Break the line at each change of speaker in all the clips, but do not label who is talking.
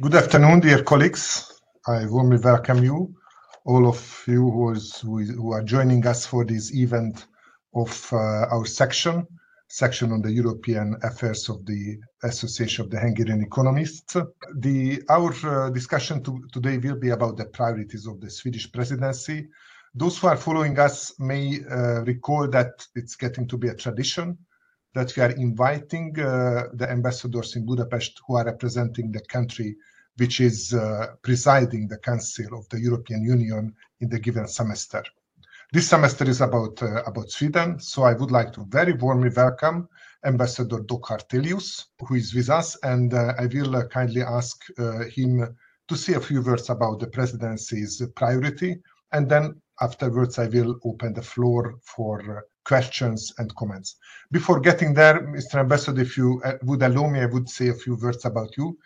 Good afternoon, dear colleagues. I warmly welcome you, all of you who, is, who, are joining us for this event of uh, our section, section on the European affairs of the Association of the Hungarian Economists. The, our uh, discussion to, today will be about the priorities of the Swedish presidency. Those who are following us may uh, recall that it's getting to be a tradition that we are inviting uh, the ambassadors in Budapest who are representing the country which is uh, presiding the Council of the European Union in the given semester. This semester is about uh, about Sweden, so I would like to very warmly welcome Ambassador Dag Hartelius, who is with us, and uh, I will uh, kindly ask uh, him to say a few words about the presidency's priority, and then afterwards I will open the floor for questions and comments. Before getting there, Mr. Ambassador, if you uh, would allow me, I would say a few words about you,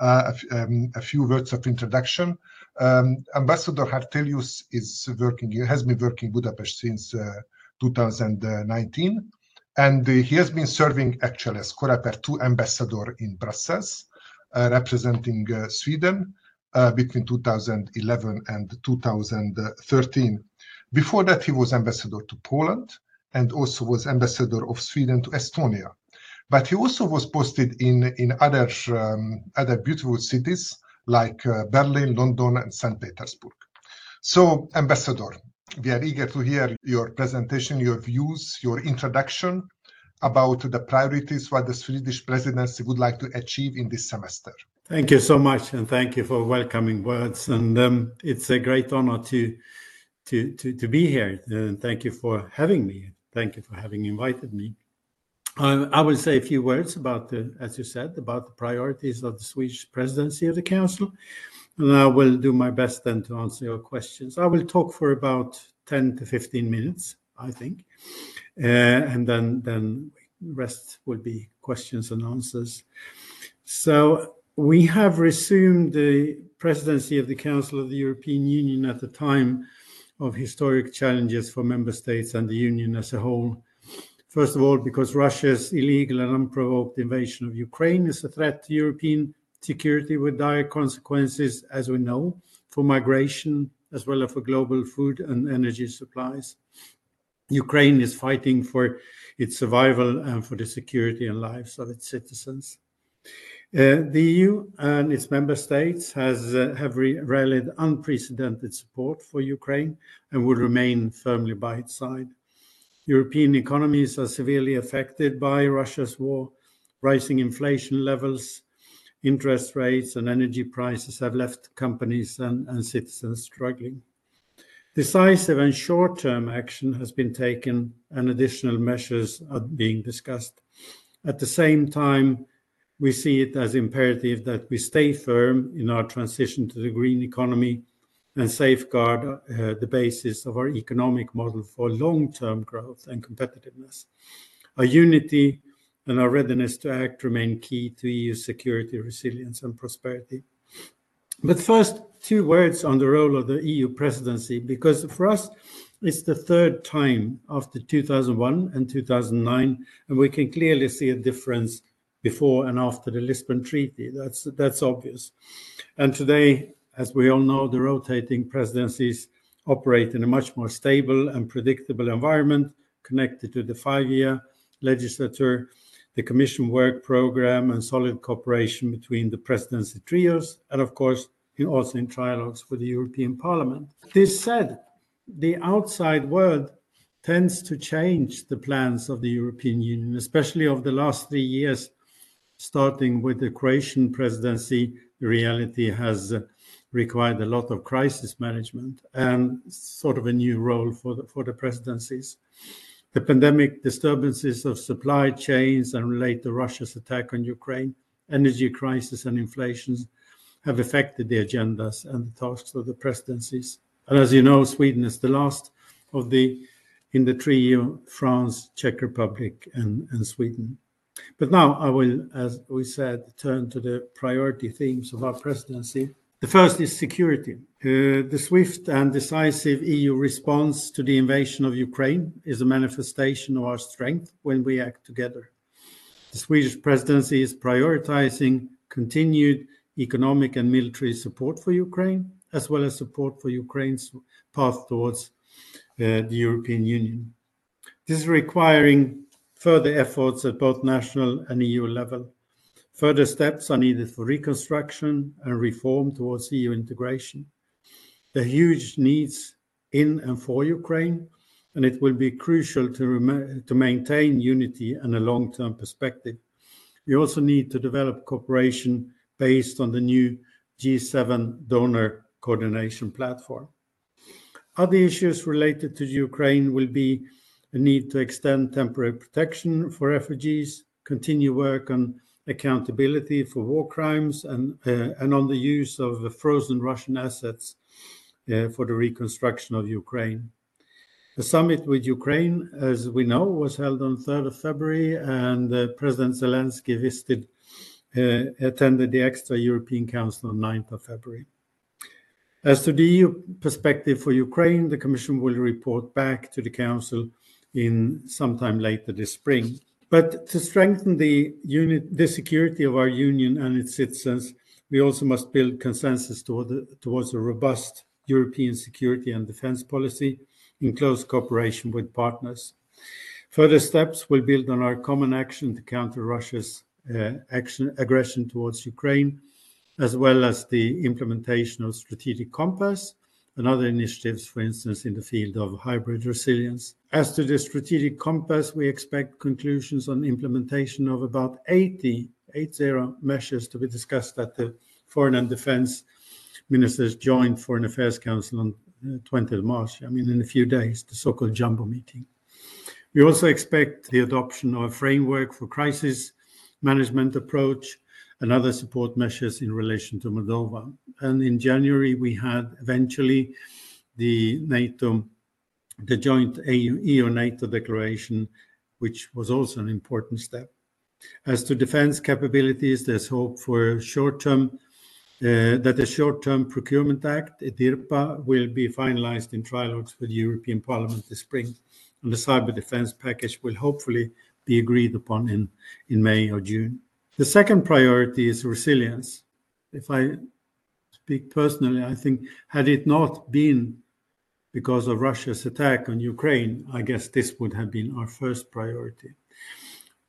uh, a, um, a, few words of introduction. Um, Ambassador Hartelius is working, has been working in Budapest since uh, 2019, and uh, he has been serving actually as Coreper 2 ambassador in Brussels, uh, representing uh, Sweden between 2011 and 2013. Before that, he was ambassador to Poland, and also was ambassador of Sweden to Estonia. But he also was posted in, in other, um, other beautiful cities like uh, Berlin, London, and St. Petersburg. So, Ambassador, we are eager to hear your presentation, your views, your introduction about the priorities what the Swedish presidency would like to achieve in this semester.
Thank you so much, and thank you for welcoming words. And um, it's a great honor to to to, to be here. And thank you for having me. Thank you for having invited me. Uh, I will say a few words about the, as you said, about the priorities of the Swedish presidency of the Council, and I will do my best then to answer your questions. I will talk for about 10 to 15 minutes, I think, uh, and then then rest will be questions and answers. So we have resumed the presidency of the Council of the European Union at the time of historic challenges for member states and the Union as a whole. First of all, because Russia's illegal and unprovoked invasion of Ukraine is a threat to European security with dire consequences, as we know, for migration as well as for global food and energy supplies. Ukraine is fighting for its survival and for the security and lives of its citizens. Uh, the EU and its member states has, uh, have rallied unprecedented support for Ukraine and will remain firmly by its side. European economies are severely affected by Russia's war. Rising inflation levels, interest rates, and energy prices have left companies and, and citizens struggling. Decisive and short term action has been taken, and additional measures are being discussed. At the same time, we see it as imperative that we stay firm in our transition to the green economy and safeguard uh, the basis of our economic model for long-term growth and competitiveness. Our unity and our readiness to act remain key to EU security, resilience, and prosperity. But first, two words on the role of the EU presidency, because for us, it's the third time after 2001 and 2009, and we can clearly see a difference before and after the Lisbon Treaty. That's that's obvious. And today, as we all know, the rotating presidencies operate in a much more stable and predictable environment connected to the five-year legislature, the Commission work program, and solid cooperation between the presidency trios, and of course, in, also in trialogues with the European Parliament. This said, the outside world tends to change the plans of the European Union, especially over the last three years starting with the Croatian presidency, reality has uh, required a lot of crisis management and sort of a new role for the, for the presidencies. The pandemic disturbances of supply chains and relate to Russia's attack on Ukraine, energy crisis and inflation have affected the agendas and the tasks of the presidencies. And as you know, Sweden is the last of the in the trio, France, Czech Republic, and, and Sweden. But now I will, as we said, turn to the priority themes of our presidency. The first is security. Uh, the swift and decisive EU response to the invasion of Ukraine is a manifestation of our strength when we act together. The Swedish presidency is prioritizing continued economic and military support for Ukraine, as well as support for Ukraine's path towards uh, the European Union. This is requiring further efforts at both national and EU level. Further steps are needed for reconstruction and reform towards EU integration. Are huge needs in and for Ukraine, and it will be crucial to, to maintain unity and a long term perspective. We also need to develop cooperation based on the new G7 donor coordination platform. Other issues related to Ukraine will be a need to extend temporary protection for refugees, continue work on accountability for war crimes, and, uh, and on the use of frozen Russian assets uh, for the reconstruction of Ukraine. The summit with Ukraine, as we know, was held on 3rd of February, and uh, President Zelensky visited, uh, attended the extra European Council on 9th of February. As to the EU perspective for Ukraine, the Commission will report back to the Council in sometime later this spring. But to strengthen the unit, the security of our union and its citizens, we also must build consensus toward the, towards a robust European security and defense policy in close cooperation with partners. Further steps will build on our common action to counter Russia's uh, action, aggression towards Ukraine, as well as the implementation of Strategic Compass and other initiatives, for instance, in the field of hybrid resilience. As to the Strategic Compass, we expect conclusions on implementation of about 80, 80 measures to be discussed at the Foreign and Defense Ministers Joint Foreign Affairs Council on 20th uh, March, I mean, in a few days, the so called jumbo meeting. We also expect the adoption of a framework for crisis management approach and other support measures in relation to Moldova. And in January, we had eventually the NATO, the joint EU NATO declaration, which was also an important step. As to defense capabilities, there's hope for short term. Uh, that the Short-Term Procurement Act, EDIRPA, will be finalized in trilogues with the European Parliament this spring, and the cyber defense package will hopefully be agreed upon in, in May or June. The second priority is resilience. If I speak personally, I think had it not been because of Russia's attack on Ukraine, I guess this would have been our first priority.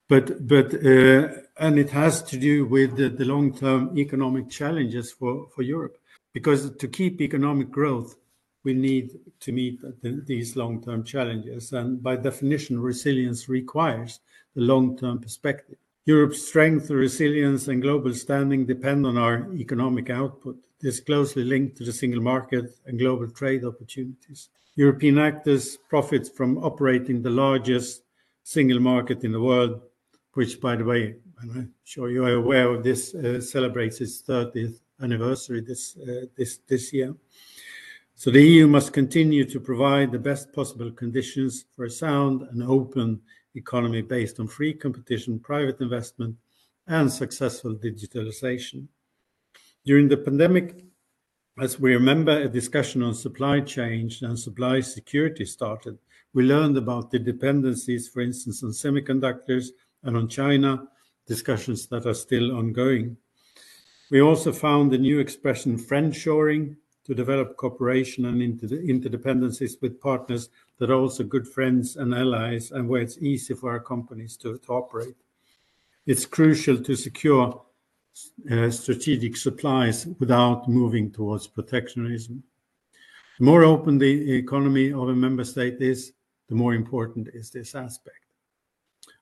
But but uh, and it has to do with the, the long-term economic challenges for, for Europe. Because to keep economic growth, we need to meet the, these long-term challenges, and by definition, resilience requires the long-term perspective. Europe's strength, resilience, and global standing depend on our economic output. This is closely linked to the single market and global trade opportunities. European actors profit from operating the largest single market in the world, which, by the way, I'm sure you are aware of this, uh, celebrates its 30th anniversary this, uh, this, this year. So the EU must continue to provide the best possible conditions for a sound and open economy based on free competition, private investment, and successful digitalization. During the pandemic, as we remember, a discussion on supply chain and supply security started. We learned about the dependencies, for instance, on semiconductors and on China, discussions that are still ongoing. We also found the new expression friendshoring to develop cooperation and interdependencies with partners that are also good friends and allies and where it's easy for our companies to, operate. It's crucial to secure uh, strategic supplies without moving towards protectionism. The more open the economy of a member state is, the more important is this aspect.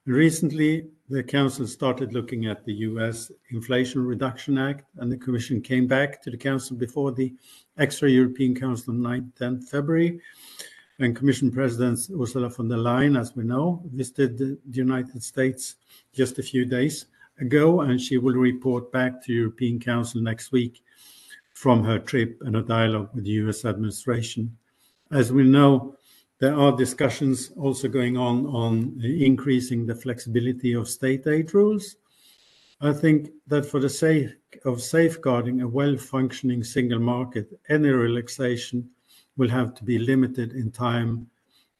Recently, the Council started looking at the US Inflation Reduction Act, and the Commission came back to the Council before the extra European Council on 9th 10th February. And Commission President Ursula von der Leyen, as we know, visited the United States just a few days ago, and she will report back to European Council next week from her trip and a dialogue with the US administration. As we know, there are discussions also going on on increasing the flexibility of state aid rules. I think that for the sake of safeguarding a well-functioning single market, any relaxation will have to be limited in time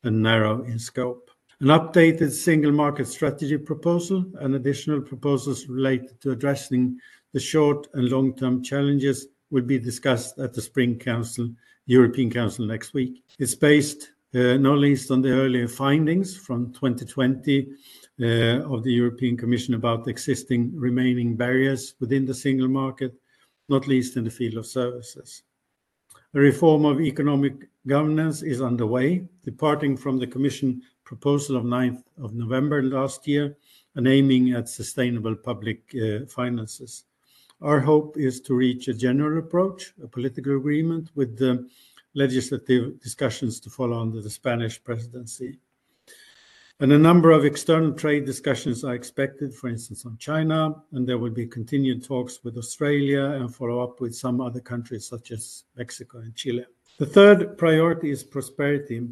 and narrow in scope. An updated single market strategy proposal and additional proposals related to addressing the short and long-term challenges will be discussed at the Spring Council, European Council next week. It's based uh, not least on the earlier findings from 2020 uh, of the European Commission about existing remaining barriers within the single market, not least in the field of services. A reform of economic governance is underway, departing from the Commission proposal of 9th of November last year and aiming at sustainable public uh, finances. Our hope is to reach a general approach, a political agreement with the legislative discussions to follow under the Spanish presidency. And a number of external trade discussions are expected, for instance, on China, and there will be continued talks with Australia and follow up with some other countries such as Mexico and Chile. The third priority is prosperity.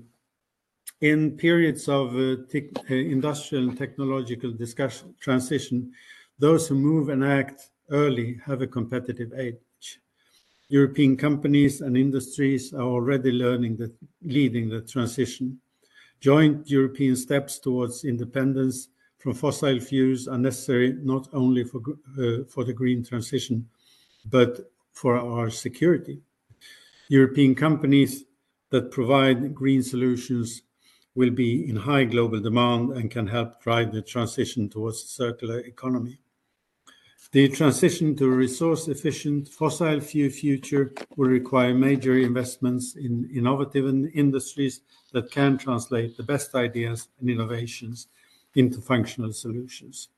In periods of uh, uh, industrial and technological discussion, transition, those who move and act early have a competitive edge. European companies and industries are already learning that leading the transition. Joint European steps towards independence from fossil fuels are necessary not only for, uh, for the green transition, but for our security. European companies that provide green solutions will be in high global demand and can help drive the transition towards a circular economy. The transition to a resource-efficient fossil fuel future will require major investments in innovative industries that can translate the best ideas and innovations into functional solutions.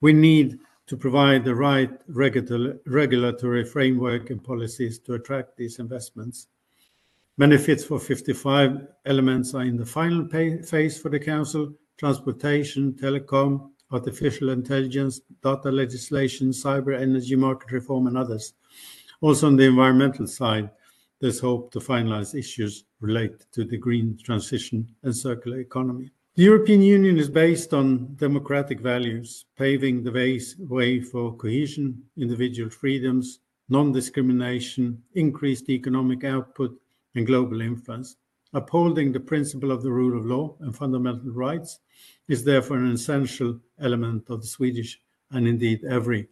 We need to provide the right regulatory framework and policies to attract these investments. Benefits for 55 elements are in the final phase for the Council: transportation, telecom, artificial intelligence, data legislation, cyber energy market reform, and others. Also, on the environmental side, there's hope to finalize issues related to the green transition and circular economy. The European Union is based on democratic values, paving the way for cohesion, individual freedoms, non discrimination, increased economic output, and global influence. Upholding the principle of the rule of law and fundamental rights is therefore an essential element of the Swedish and indeed every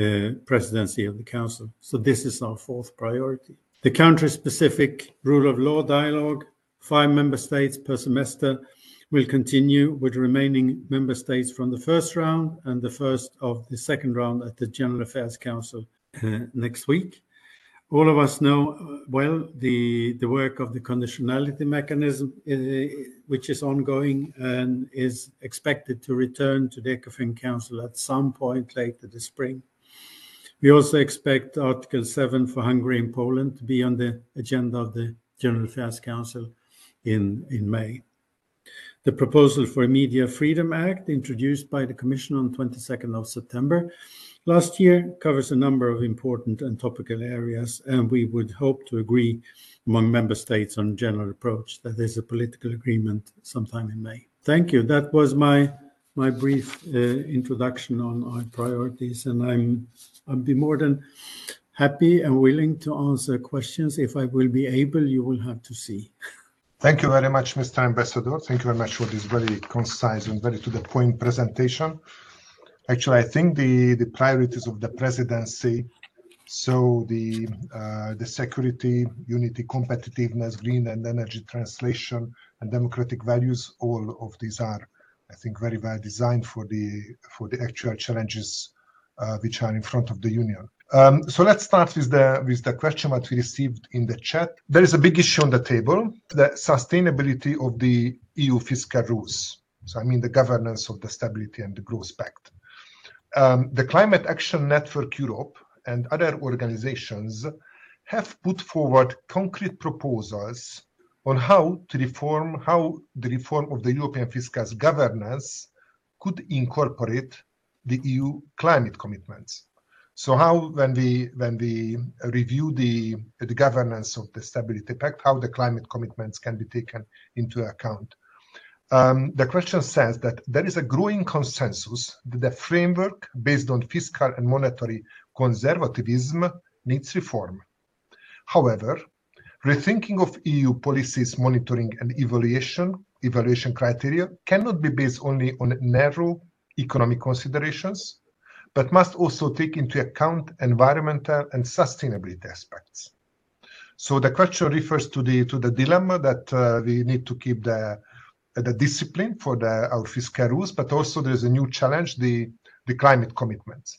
uh, presidency of the Council. So, this is our fourth priority. The country specific rule of law dialogue, five member states per semester, will continue with remaining member states from the first round and the first of the second round at the General Affairs Council uh, next week. All of us know uh, well the, the work of the conditionality mechanism, uh, which is ongoing and is expected to return to the ECOFIN Council at some point later this spring. We also expect Article 7 for Hungary and Poland to be on the agenda of the General Affairs Council in, in May. The proposal for a Media Freedom Act, introduced by the Commission on 22nd of September, last year covers a number of important and topical areas, and we would hope to agree among member states on general approach that there's a political agreement sometime in May. Thank you. That was my my brief uh, introduction on our priorities, and I'm I'll be more than happy and willing to answer questions. If I will be able, you will have to see.
Thank you very much, Mr. Ambassador. Thank you very much for this very concise and very to the point presentation. Actually, I think the, the priorities of the presidency, so the uh, the security, unity, competitiveness, green and energy translation, and democratic values, all of these are, I think, very well designed for the for the actual challenges uh, which are in front of the union. Um, so let's start with the with the question that we received in the chat. There is a big issue on the table: the sustainability of the EU fiscal rules. So I mean the governance of the Stability and the Growth Pact. Um, the Climate Action Network Europe and other organizations have put forward concrete proposals on how to reform how the reform of the European fiscal governance could incorporate the EU climate commitments. So how when we when we review the the governance of the Stability Pact, how the climate commitments can be taken into account. Um, the question says that there is a growing consensus that the framework based on fiscal and monetary conservatism needs reform. However, rethinking of EU policies monitoring and evaluation evaluation criteria cannot be based only on narrow economic considerations, but must also take into account environmental and sustainability aspects. So the question refers to the to the dilemma that uh, we need to keep the the discipline for the, our fiscal rules, but also there's a new challenge, the the climate commitments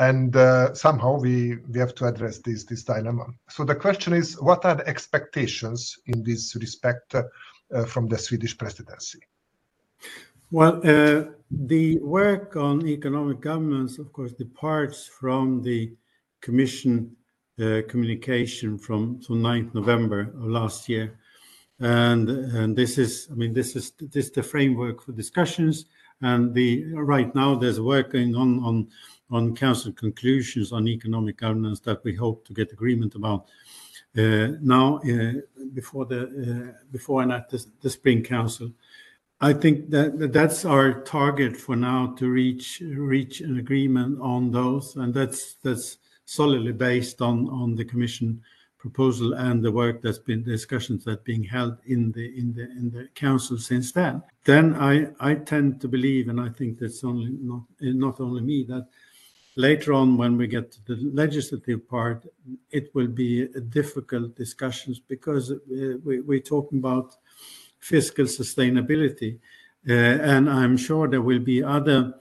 and uh, somehow we we have to address this this dilemma. So the question is, what are the expectations in this respect uh, from the Swedish presidency?
Well, uh, the work on economic governance, of course, departs from the Commission uh, communication from from 9th November of last year, and and this is, I mean, this is this is the framework for discussions. And the right now there's work going on on on council conclusions on economic governance that we hope to get agreement about uh, now uh, before the uh, before and at the, the spring council. I think that that's our target for now to reach reach an agreement on those, and that's that's solidly based on on the commission proposal and the work that's been discussions that being held in the in the in the council since then. Then I I tend to believe, and I think that's only not not only me that later on when we get to the legislative part, it will be difficult discussions because uh, we, we're talking about fiscal sustainability, uh, and I'm sure there will be other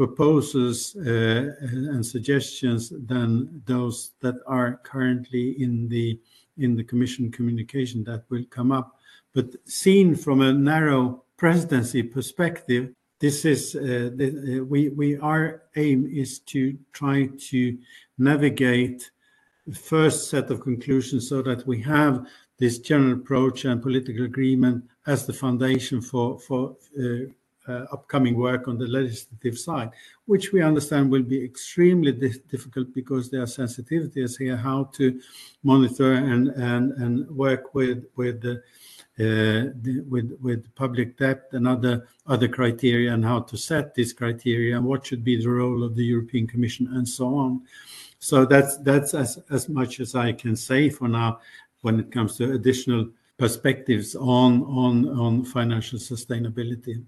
proposals uh, and suggestions than those that are currently in the in the commission communication that will come up. But seen from a narrow presidency perspective, this is uh, the, uh, we we our aim is to try to navigate the first set of conclusions so that we have this general approach and political agreement as the foundation for for uh, upcoming work on the legislative side, which we understand will be extremely difficult because there are sensitivities here how to monitor and work with with the, uh, with public debt and other criteria and how to set this criteria and what should be the role of the European Commission and so on. So that's that's as much as I can say for now when it comes to additional perspectives on financial sustainability.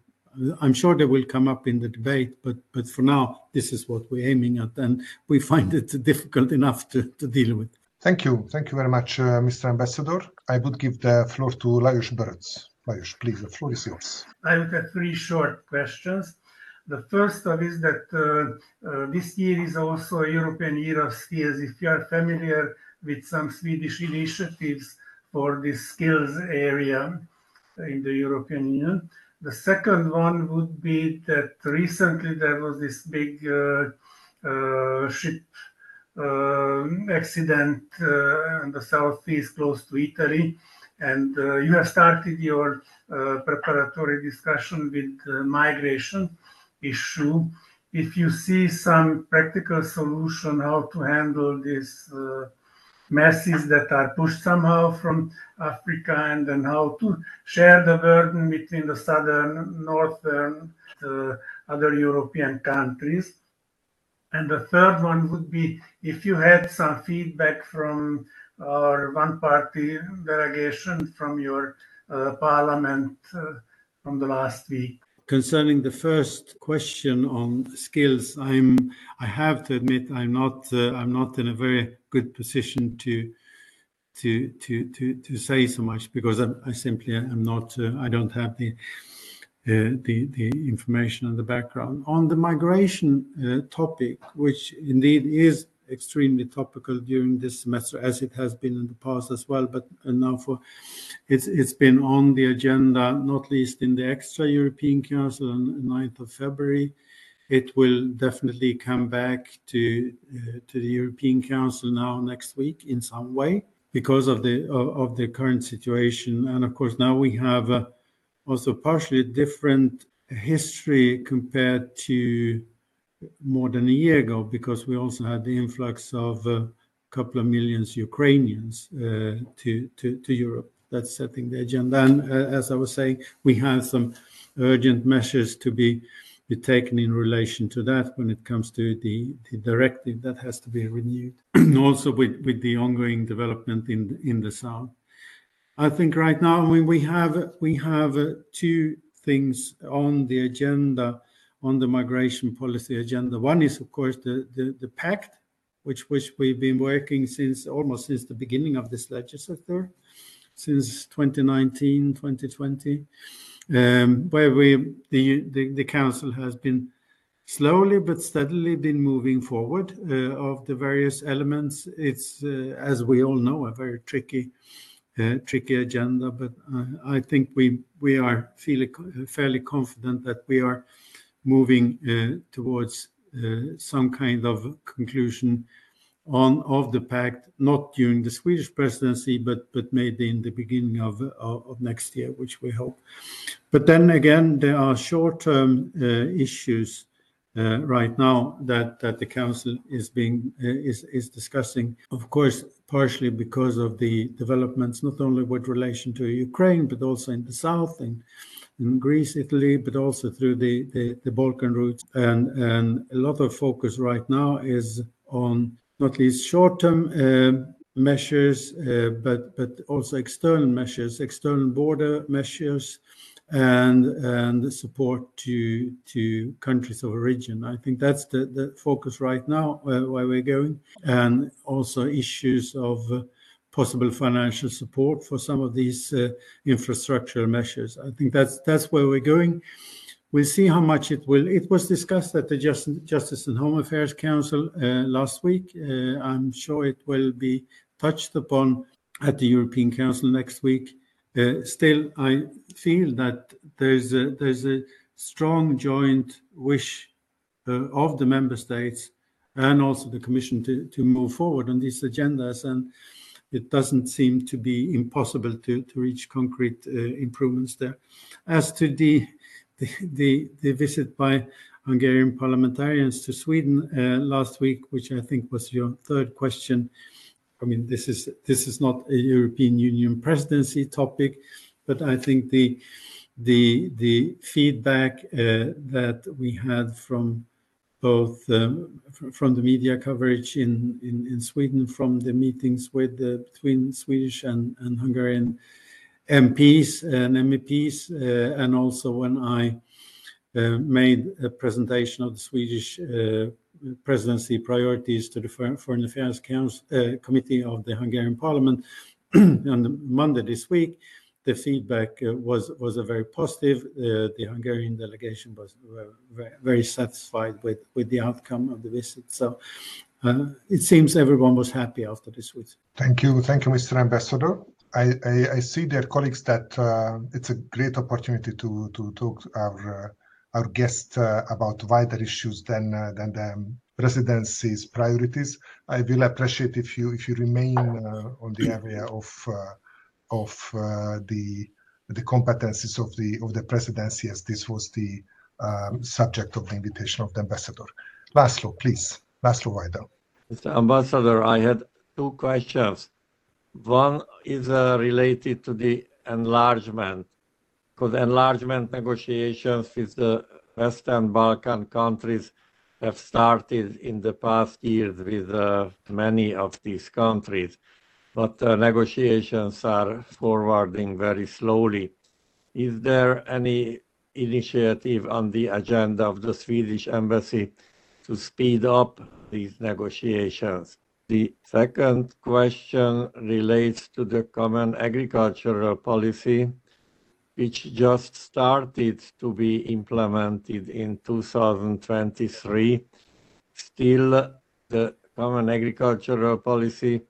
I'm sure they will come up in the debate, but but for now, this is what we're aiming at, and we find it difficult enough to, to deal with.
Thank you. Thank you very much, uh, Mr. Ambassador. I would give the floor to Lajos Böröc. Lajos, please, the floor is yours.
I would have three short questions. The first of is that uh, uh, this year is also a European Year of Skills. If you are familiar with some Swedish initiatives for this skills area in the European Union, the second one would be that recently there was this big uh, uh, ship uh, accident uh, in the southeast close to Italy. And you have started your preparatory discussion with migration issue. If you see some practical solution how to handle this masses that are pushed somehow from Africa and then how to share the burden between the southern, northern, the other European countries. And the third one would be if you had some feedback from our one party delegation from your uh, parliament uh, from the last week.
Concerning the first question on skills, I'm I have to admit I'm not uh, I'm not in a very good position to to to to to say so much because I, I simply am not uh, I don't have the uh, the the information and the background. On the migration uh, topic, which indeed is extremely topical during this semester, as it has been in the past as well. But now for it's it's been on the agenda, not least in the extra European Council on 9th of February. It will definitely come back to uh, to the European Council now next week in some way because of the of, of the current situation, and of course now we have uh, also partially different history compared to more than a year ago because we also had the influx of a couple of millions Ukrainians uh, to, Europe. That's setting the agenda. And uh, as I was saying, we have some urgent measures to be, be taken in relation to that when it comes to the, directive that has to be renewed. also with, the ongoing development in, in the South. I think right now, I mean, we have we have uh, two things on the agenda on the migration policy agenda. One is, of course, the, the, the pact, which, which we've been working since almost since the beginning of this legislature, since 2019, 2020, um, where we the, the, the council has been slowly but steadily been moving forward uh, of the various elements. It's, uh, as we all know, a very tricky, uh, tricky agenda. But uh, I think we we are fairly confident that we are moving uh, towards uh, some kind of conclusion on of the pact, not during the Swedish presidency, but maybe in the beginning of of next year, which we hope. But then again, there are short-term issues uh, right now that that the council is being is is discussing. Of course, partially because of the developments not only with relation to Ukraine but also in the south in Greece, Italy, but also through the, the, the Balkan routes. And and a lot of focus right now is on not least short-term uh, measures, uh, but but also external measures, external border measures, and and support to to countries of origin. I think that's the, the focus right now uh, where we're going, and also issues of possible financial support for some of these uh, infrastructural measures. I think that's that's where we're going. We'll see how much it will. It was discussed at the Just, Justice and Home Affairs Council uh, last week. Uh, I'm sure it will be touched upon at the European Council next week. Uh, still, I feel that there's a, there's a strong joint wish uh, of the member states and also the Commission to, to move forward on these agendas, and it doesn't seem to be impossible to, reach concrete uh, improvements there. As to the, visit by Hungarian parliamentarians to Sweden uh, last week, which I think was your third question, I mean, this is this is not a European Union presidency topic, but I think the the the feedback uh, that we had from both um, from the media coverage in, in, in Sweden, from the meetings with the, between Swedish and, and Hungarian MPs and MEPs, uh, and also when I uh, made a presentation of the Swedish uh, presidency priorities to the Foreign Affairs Council, uh, Committee of the Hungarian Parliament on Monday this week. The feedback uh, was was a very positive. Uh, the Hungarian delegation was very, satisfied with with the outcome of the visit. So uh, it seems everyone was happy after this visit.
Thank you, thank you, Mr. Ambassador. I, I, I see, dear colleagues, that uh, it's a great opportunity to to talk to our our guest uh, about wider issues than uh, than the presidency's priorities. I will appreciate if you if you remain uh, on the area of of the the competencies of the of the presidency, as this was the um, subject of the invitation of the ambassador. Laszlo, please. Laszlo Vajda.
Mr. Ambassador, I had two questions. One is uh, related to the enlargement because enlargement negotiations with the Western Balkan countries have started in the past years with uh, many of these countries, but uh, negotiations are forwarding very slowly. Is there any initiative on the agenda of the Swedish embassy to speed up these negotiations? The second question relates to the common agricultural policy which just started to be implemented in 2023. Still, the common agricultural policy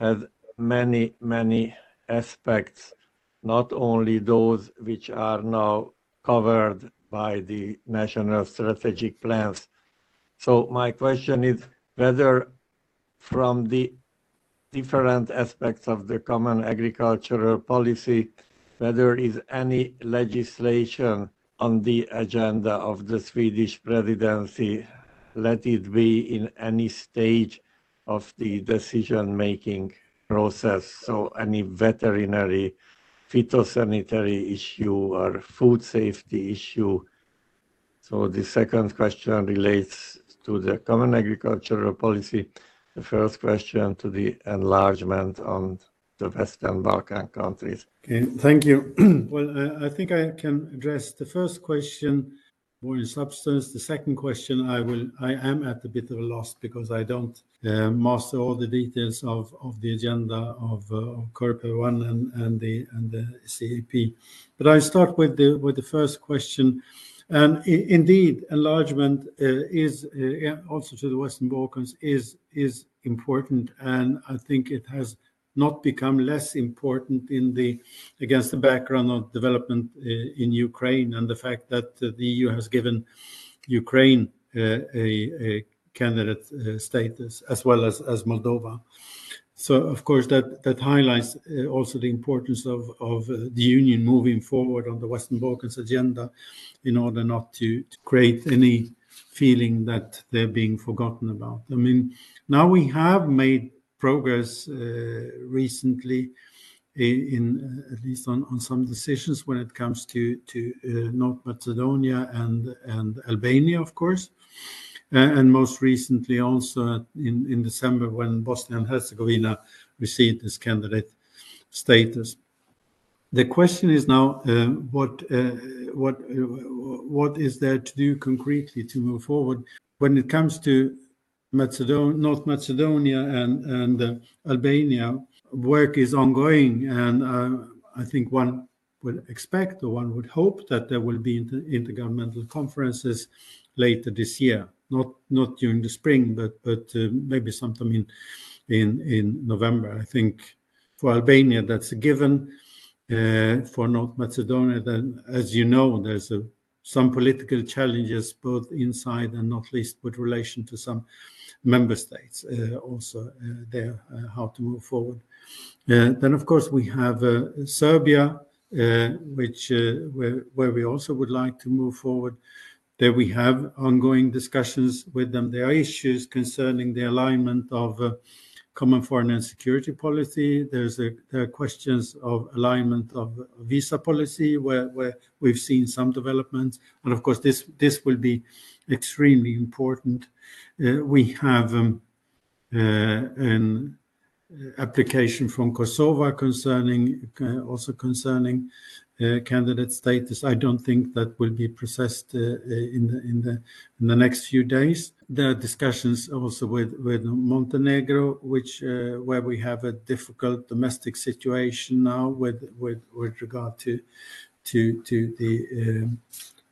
has many, many aspects, not only those which are now covered by the national strategic plans. So my question is whether from the different aspects of the common agricultural policy, whether is any legislation on the agenda of the Swedish presidency, let it be in any stage of the decision-making process. So any veterinary, phytosanitary issue or food safety issue. So the second question relates to the common agricultural policy. The first question to the enlargement on the Western Balkan countries.
Okay, thank you. well, I, I, think I can address the first question more in substance. The second question, I will, I am at a bit of a loss because I don't uh, master all the details of, the agenda of, uh, of Coreper one and, and the and the CAP. But I start with the first question. And indeed, enlargement uh, is also to the Western Balkans is is important, and I think it has not become less important in the against the background of development uh, in Ukraine and the fact that uh, the EU has given Ukraine uh, a, candidate status as well as Moldova. So of course that highlights also the importance of the union moving forward on the Western Balkans agenda in order not to create any feeling that they're being forgotten about. I mean, now we have made progress uh, recently in uh, at least on, some decisions when it comes to uh, North Macedonia and Albania, of course, and most recently also in December when Bosnia and Herzegovina received this candidate status. The question is now what is there to do concretely to move forward when it comes to Macedonia, North Macedonia and and uh, Albania. Work is ongoing, and uh, I think one would expect or one would hope that there will be inter intergovernmental conferences later this year. Not not during the spring, but but uh, maybe sometime in in in November. I think for Albania that's a given uh, for North Macedonia. Then, as you know, there's a, some political challenges both inside and not least with relation to some member states uh, also uh, there uh, how to move forward. Then, of course, we have Serbia, which where, where we also would like to move forward. There we have ongoing discussions with them. There are issues concerning the alignment of common foreign and security policy. There's a, there are questions of alignment of visa policy where, where we've seen some developments. And of course, this, this will be extremely important. Uh, we have um, uh, an application from Kosovo concerning uh, also concerning candidate status. I don't think that will be processed in the next few days. There are discussions also with Montenegro, which where we have a difficult domestic situation now with with with regard to to to the um,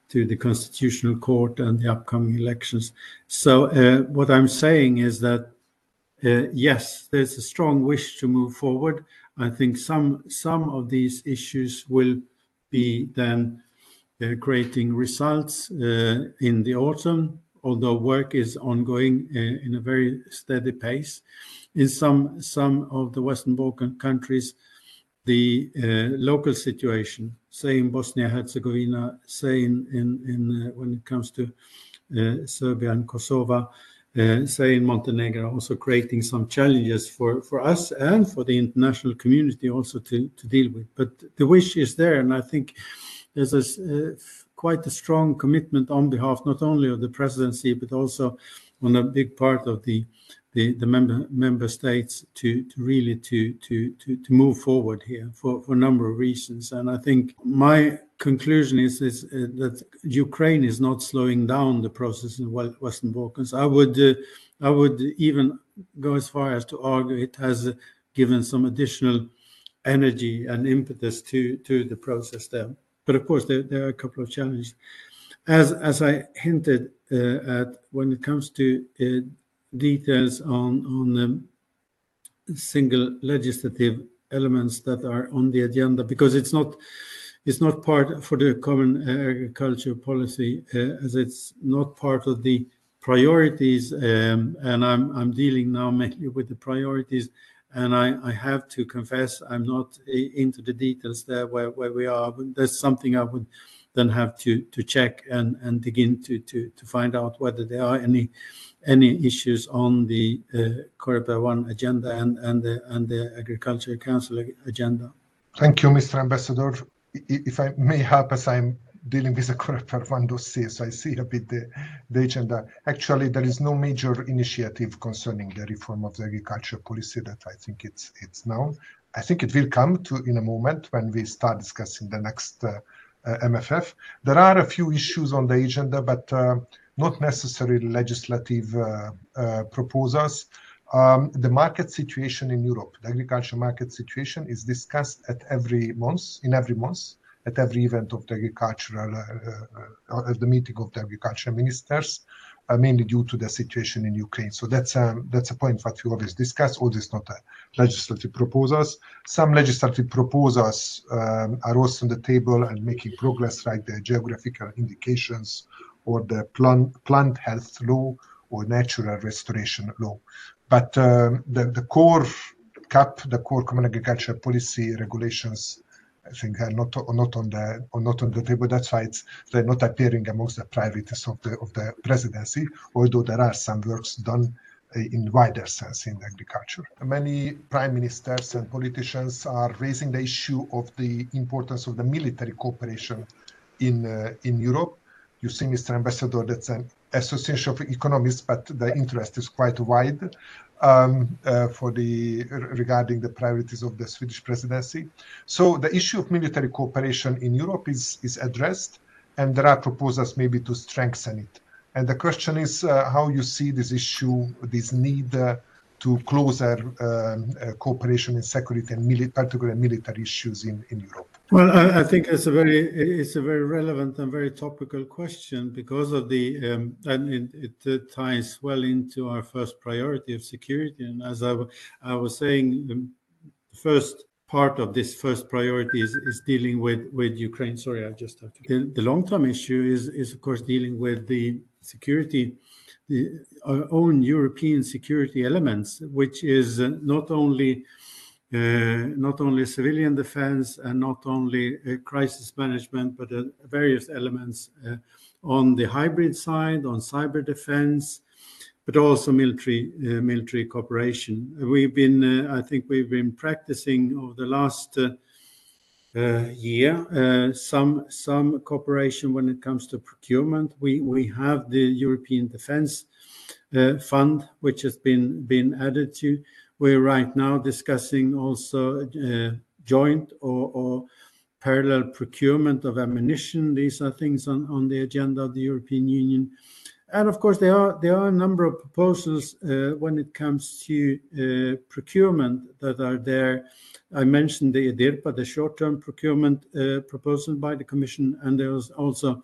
to the constitutional court and the upcoming elections. So uh, what I'm saying is that uh, yes, there's a strong wish to move forward. I think some some of these issues will be then uh, creating results uh, in the autumn, although work is ongoing uh, in a very steady pace. In some some of the Western Balkan countries, the local situation, say in Bosnia-Herzegovina, say in in when it comes to Serbia and Kosovo, uh, say in Montenegro, also creating some challenges for, for us and for the international community also to, to deal with. But the wish is there, and I think there's a, uh, quite a strong commitment on behalf not only of the presidency but also on a big part of the the, the member member states to, to really to, to to to move forward here for, for a number of reasons. And I think my conclusion is, is uh, that Ukraine is not slowing down the process in Western Balkans. I would uh, I would even go as far as to argue it has uh, given some additional energy and impetus to to the process there. But of course, there, there are a couple of challenges. As as I hinted uh, at, when it comes to uh, details on on single legislative elements that are on the agenda because it's not it's not part for the common agriculture policy uh, as it's not part of the priorities um, and I'm I'm dealing now mainly with the priorities and I, I have to confess I'm not into the details there where, where we are that's something I would then have to to check and and dig into to to find out whether there are any any issues on the uh, One agenda and, the, Agriculture Council agenda.
Thank you, Mr. Ambassador. If I may help, as I'm dealing with the Coreper One dossier, so I see a bit the, agenda. Actually, there is no major initiative concerning the reform of the agriculture policy that I think it's it's known. I think it will come to in a moment when we start discussing the next uh, MFF. There are a few issues on the agenda, but not necessarily legislative proposals. Um, the market situation in Europe, the agriculture market situation, is discussed at every month, in every month, at every event of the agricultural, uh, uh, at the meeting of the agriculture ministers, uh, mainly due to the situation in Ukraine. So that's um, that's a point that we always discuss. All this not legislative proposals. Some legislative proposals um, are also on the table and making progress, like the geographical indications or the plant plant health law or natural restoration law. But um, the, the core CAP, the core common agriculture policy regulations, I think are not not on the or not on the table. That's why it's they're not appearing amongst the priorities of the of the presidency. Although there are some works done uh, in wider sense in agriculture. Many prime ministers and politicians are raising the issue of the importance of the military cooperation in uh, in Europe. You see, Mr. Ambassador, that's an Association of Economists, but the interest is quite wide um, uh, for the regarding the priorities of the Swedish presidency. So the issue of military cooperation in Europe is is addressed, and there are proposals maybe to strengthen it. And the question is uh, how you see this issue, this need uh, to closer um, uh, cooperation in security and mili- particularly military issues in, in Europe.
Well, I, I, think it's a very it's a very relevant and very topical question because of the um, and it, it, ties well into our first priority of security. And as I, I was saying, the first part of this first priority is, is dealing with with Ukraine. Sorry, I just have to. The, the long term issue is is of course dealing with the security the, our own European security elements, which is uh, not only not only civilian defense and not only uh, crisis management, but uh, various elements uh, on the hybrid side, on cyber defense, but also military uh, military cooperation. We've been, I think, we've been practicing over the last. year, some some cooperation when it comes to procurement. We we have the European Defence Fund, which has been been added to. We're right now discussing also uh, joint or parallel procurement of ammunition. These are things on the agenda of the European Union. And of course, there are a number of proposals uh, when it comes to uh, procurement that are there. I mentioned the EDIRPA, the short-term procurement proposal by the Commission, and there's also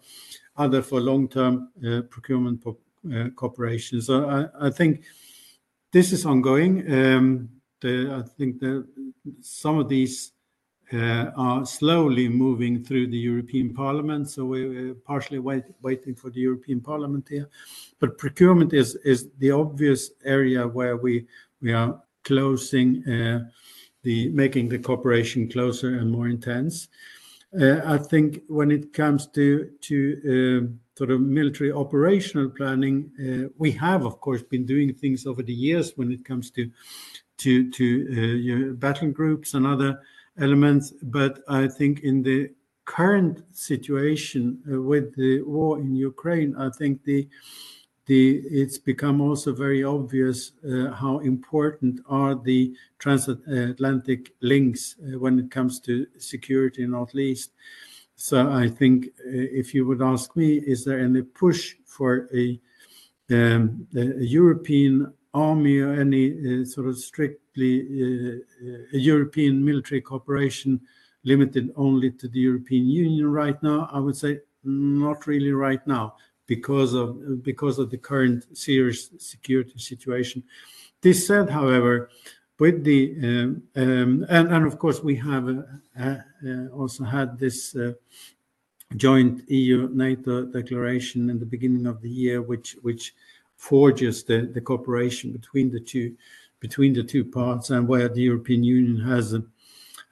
other for long-term procurement cooperation. I think this is ongoing. Um, I think some of these uh, are slowly moving through the European Parliament, so we're partially waiting for the European Parliament here. But procurement is the obvious area where we are closing uh, the making the cooperation closer and more intense. Uh, I think when it comes to um, sort of military operational planning, uh, we have, of course, been doing things over the years when it comes to to to uh, battle groups and other elements. But I think in the current situation uh, with the war in Ukraine, I think the the it's become also very obvious uh, how important are the transatlantic links uh, when it comes to security, not least. So I think uh, if you would ask me, is there any push for a, um, a European army or any uh, sort of strictly uh, European military cooperation limited only to the European Union right now? I would say not really right now because of because of the current serious security situation. This said, however, with the um, um, and and of course we have uh, uh, also had this uh, joint EU-NATO declaration in the beginning of the year, which which forges the, the cooperation between the two between the two parts, and where the European Union has a,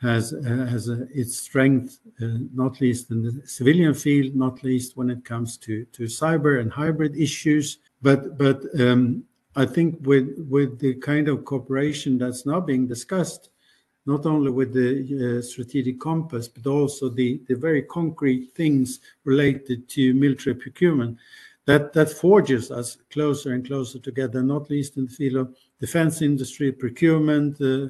has has a, its strength, uh, not least in the civilian field, not least when it comes to to cyber and hybrid issues. But but um, I think with with the kind of cooperation that's now being discussed, not only with the uh, strategic compass, but also the, the very concrete things related to military procurement, that, that forges us closer and closer together, not least in the field of defense industry, procurement, uh,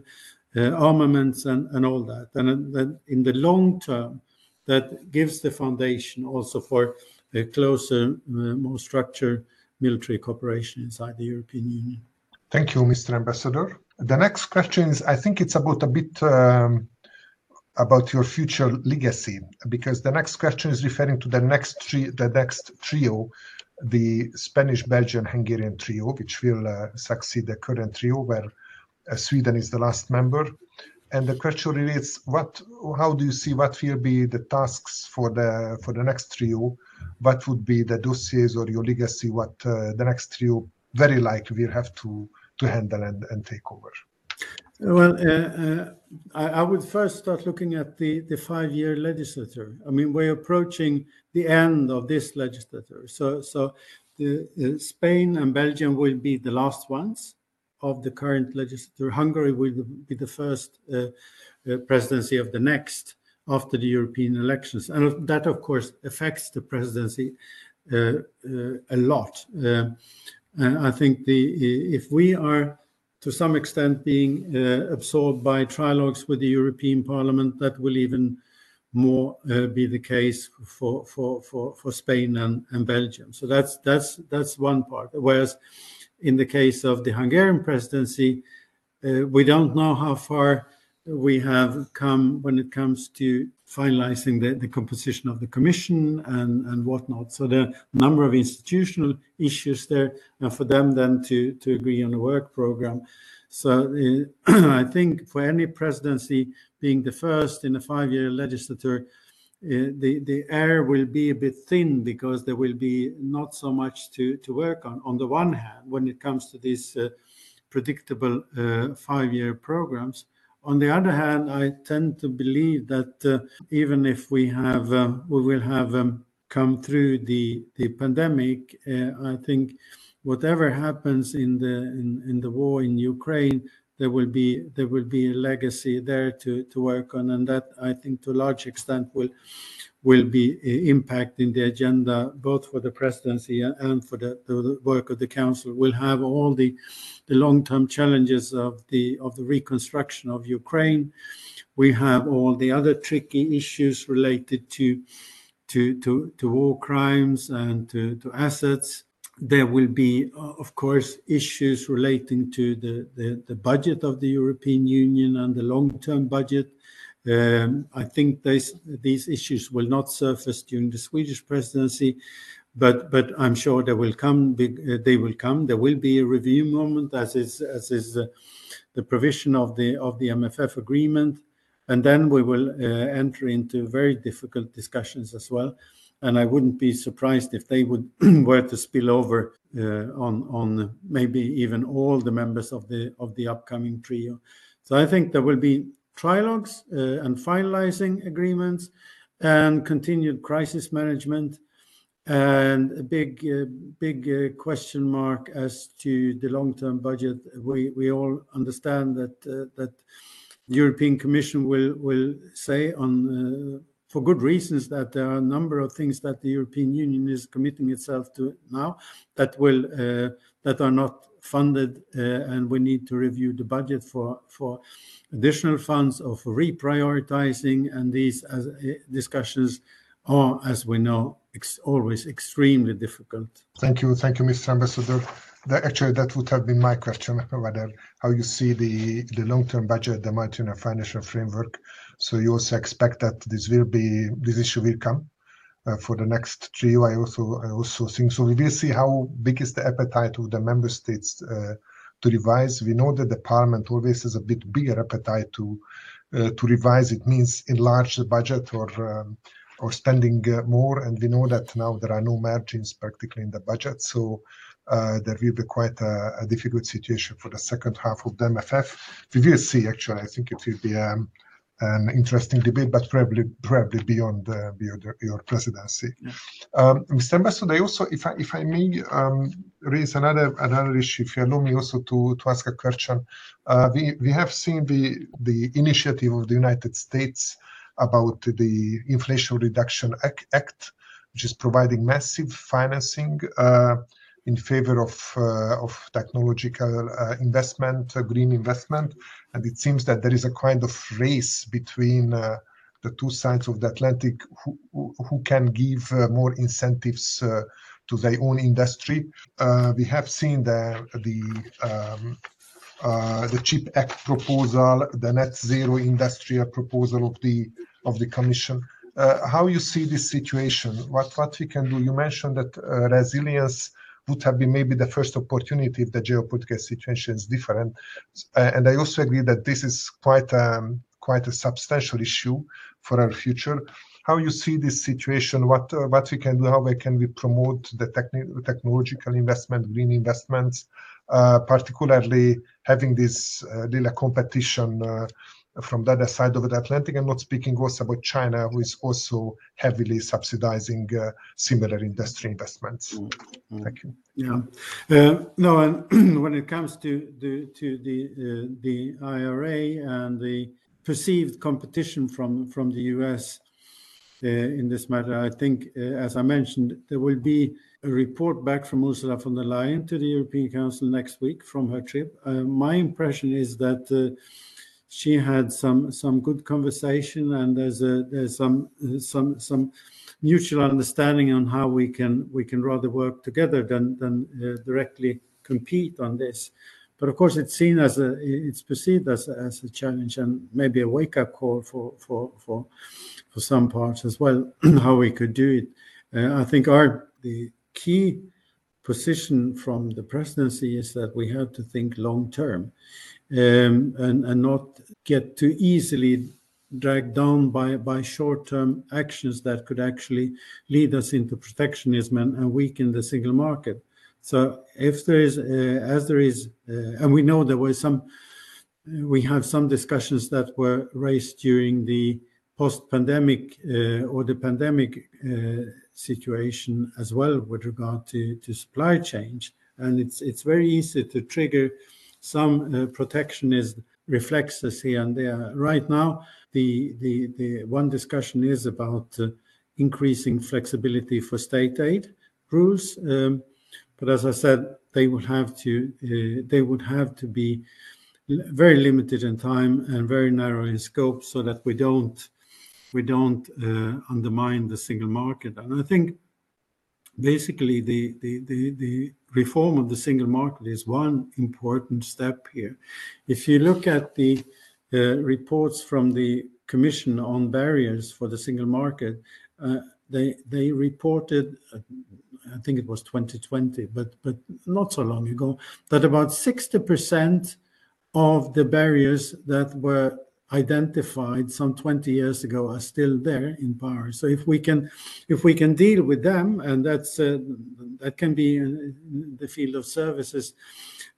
uh, armaments, and, and all that. And then in the long term, that gives the foundation also for a closer, more structured military cooperation inside the European Union.
Thank you, Mr. Ambassador. The next question is, I think it's about a bit um, about your future legacy, because the next question is referring to the next tri- the next trio, the Spanish, Belgian, Hungarian trio, which will uh, succeed the current trio, where uh, Sweden is the last member. And the question relates: What? How do you see what will be the tasks for the for the next trio? What would be the dossiers or your legacy? What uh, the next trio very likely will have to to handle and, and take over?
Well, uh, uh, I, I, would first start looking at the, the five year legislature. I mean, we're approaching the end of this legislature. So, so the, uh, Spain and Belgium will be the last ones of the current legislature. Hungary will be the first uh, uh, presidency of the next after the European elections. And that, of course, affects the presidency uh, a lot. I think the if we are to some extent being uh, absorbed by trilogues with the European Parliament. That will even more uh, be the case for for for for Spain and, and Belgium. So that's that's that's one part. Whereas in the case of the Hungarian presidency, uh, we don't know how far we have come when it comes to finalizing the, the composition of the commission and, and whatnot. So there are a number of institutional issues there, and for them then to, to agree on a work program. So uh, I think for any presidency being the first in a five-year legislature, uh, the the air will be a bit thin because there will be not so much to to work on. On the one hand, when it comes to these uh, predictable uh, five-year programs, on the other hand, I tend to believe that uh, even if we have uh, we will have um, come through the the pandemic, uh, I think whatever happens in the in, in the war in Ukraine, there will be there will be a legacy there to to work on, and that I think to a large extent will will be uh, impacting the agenda both for the presidency and for the, the work of the council. We'll have all the the long-term challenges of the of the reconstruction of Ukraine. We have all the other tricky issues related to to to, to war crimes and to, to assets. There will be, of course, issues relating to the, the, the budget of the European Union and the long-term budget um, I think these these issues will not surface during the Swedish presidency, but but I'm sure they will come. Uh, they will come. There will be a review moment, as is as is uh, the provision of the of the MFF agreement, and then we will uh, enter into very difficult discussions as well. And I wouldn't be surprised if they would were to spill over uh, on on maybe even all the members of the of the upcoming trio. So I think there will be trilogues uh, and finalizing agreements and continued crisis management and a big uh, big uh, question mark as to the long-term budget we we all understand that uh, that the european commission will will say on uh, for good reasons that there are a number of things that the european union is committing itself to now that will uh, that are not funded and we need to review the budget for for additional funds or for reprioritizing, and these as, uh, discussions are, as we know, ex always extremely difficult.
Thank you, thank you, Mr. Ambassador. That, actually, that would have been my question, whether how you see the the long-term budget, the multi-year financial framework. So you also expect that this will be this issue will come uh, for the next trio. I also I also think so. We will see how big is the appetite of the member states uh, to revise. We know that the parliament always has a bit bigger appetite to uh, to revise. It means enlarge the budget or um, or spending more. And we know that now there are no margins practically in the budget, so. Uh, there will be quite a, a, difficult situation for the second half of the MFF. We will see. Actually, I think it will be um, an interesting debate, but probably probably beyond uh, beyond your presidency. Yeah. Um, Mr. Ambassador, I also, if I if I may um, raise another another issue, if you allow me also to to ask a question, uh, we we have seen the the initiative of the United States about the Inflation Reduction Act, which is providing massive financing. Uh, in favor of uh, of technological uh, investment, uh, green investment, and it seems that there is a kind of race between the two sides of the Atlantic who, who can give uh, more incentives uh, to their own industry. Uh, we have seen the the um, the CHIP Act proposal, the net zero industrial proposal of the of the Commission. How you see this situation? What what we can do? You mentioned that resilience would have been maybe the first opportunity if the geopolitical situation is different, and I also agree that this is quite um, quite a substantial issue for our future. How you see this situation? What uh, what we can do? How we can we promote the techni- technological investment, green investments, uh, particularly having this uh, little competition uh, from the other side of the Atlantic, and not speaking also about China, who is also heavily subsidizing uh, similar industry investments. Mm-hmm. Thank you.
Yeah. Uh, no, and when it comes to the to the uh, the IRA and the perceived competition from from the US in this matter, I think, as I mentioned, there will be a report back from Ursula von der Leyen to the European Council next week from her trip. Uh, my impression is that uh, she had some some good conversation and there's a there's some some some mutual understanding on how we can we can rather work together than than uh, directly compete on this. But of course, it's seen as a it's perceived as a, as a challenge and maybe a wake up call for for for for some parts as well how we could do it. Uh, I think our the key position from the presidency is that we have to think long term um, and, and not get too easily dragged down by, by short term actions that could actually lead us into protectionism and, and weaken the single market. So, if there is, uh, as there is, uh, and we know there was some, we have some discussions that were raised during the post pandemic uh, or the pandemic uh, situation as well with regard to, to supply chains. And it's, it's very easy to trigger some uh, protectionist reflexes here and there. Right now, the, the, the one discussion is about uh, increasing flexibility for state aid rules. Um, but as I said, they would have to uh, they would have to be very limited in time and very narrow in scope, so that we don't we don't uh, undermine the single market. And I think basically the, the, the, the, reform of the single market is one important step here. If you look at the uh, reports from the Commission on barriers for the single market, uh, they they reported, uh, I think it was 2020, but but not so long ago, that about 60% of the barriers that were identified some 20 years ago are still there in power. So if we can, if we can deal with them, and that's uh, that can be in the field of services,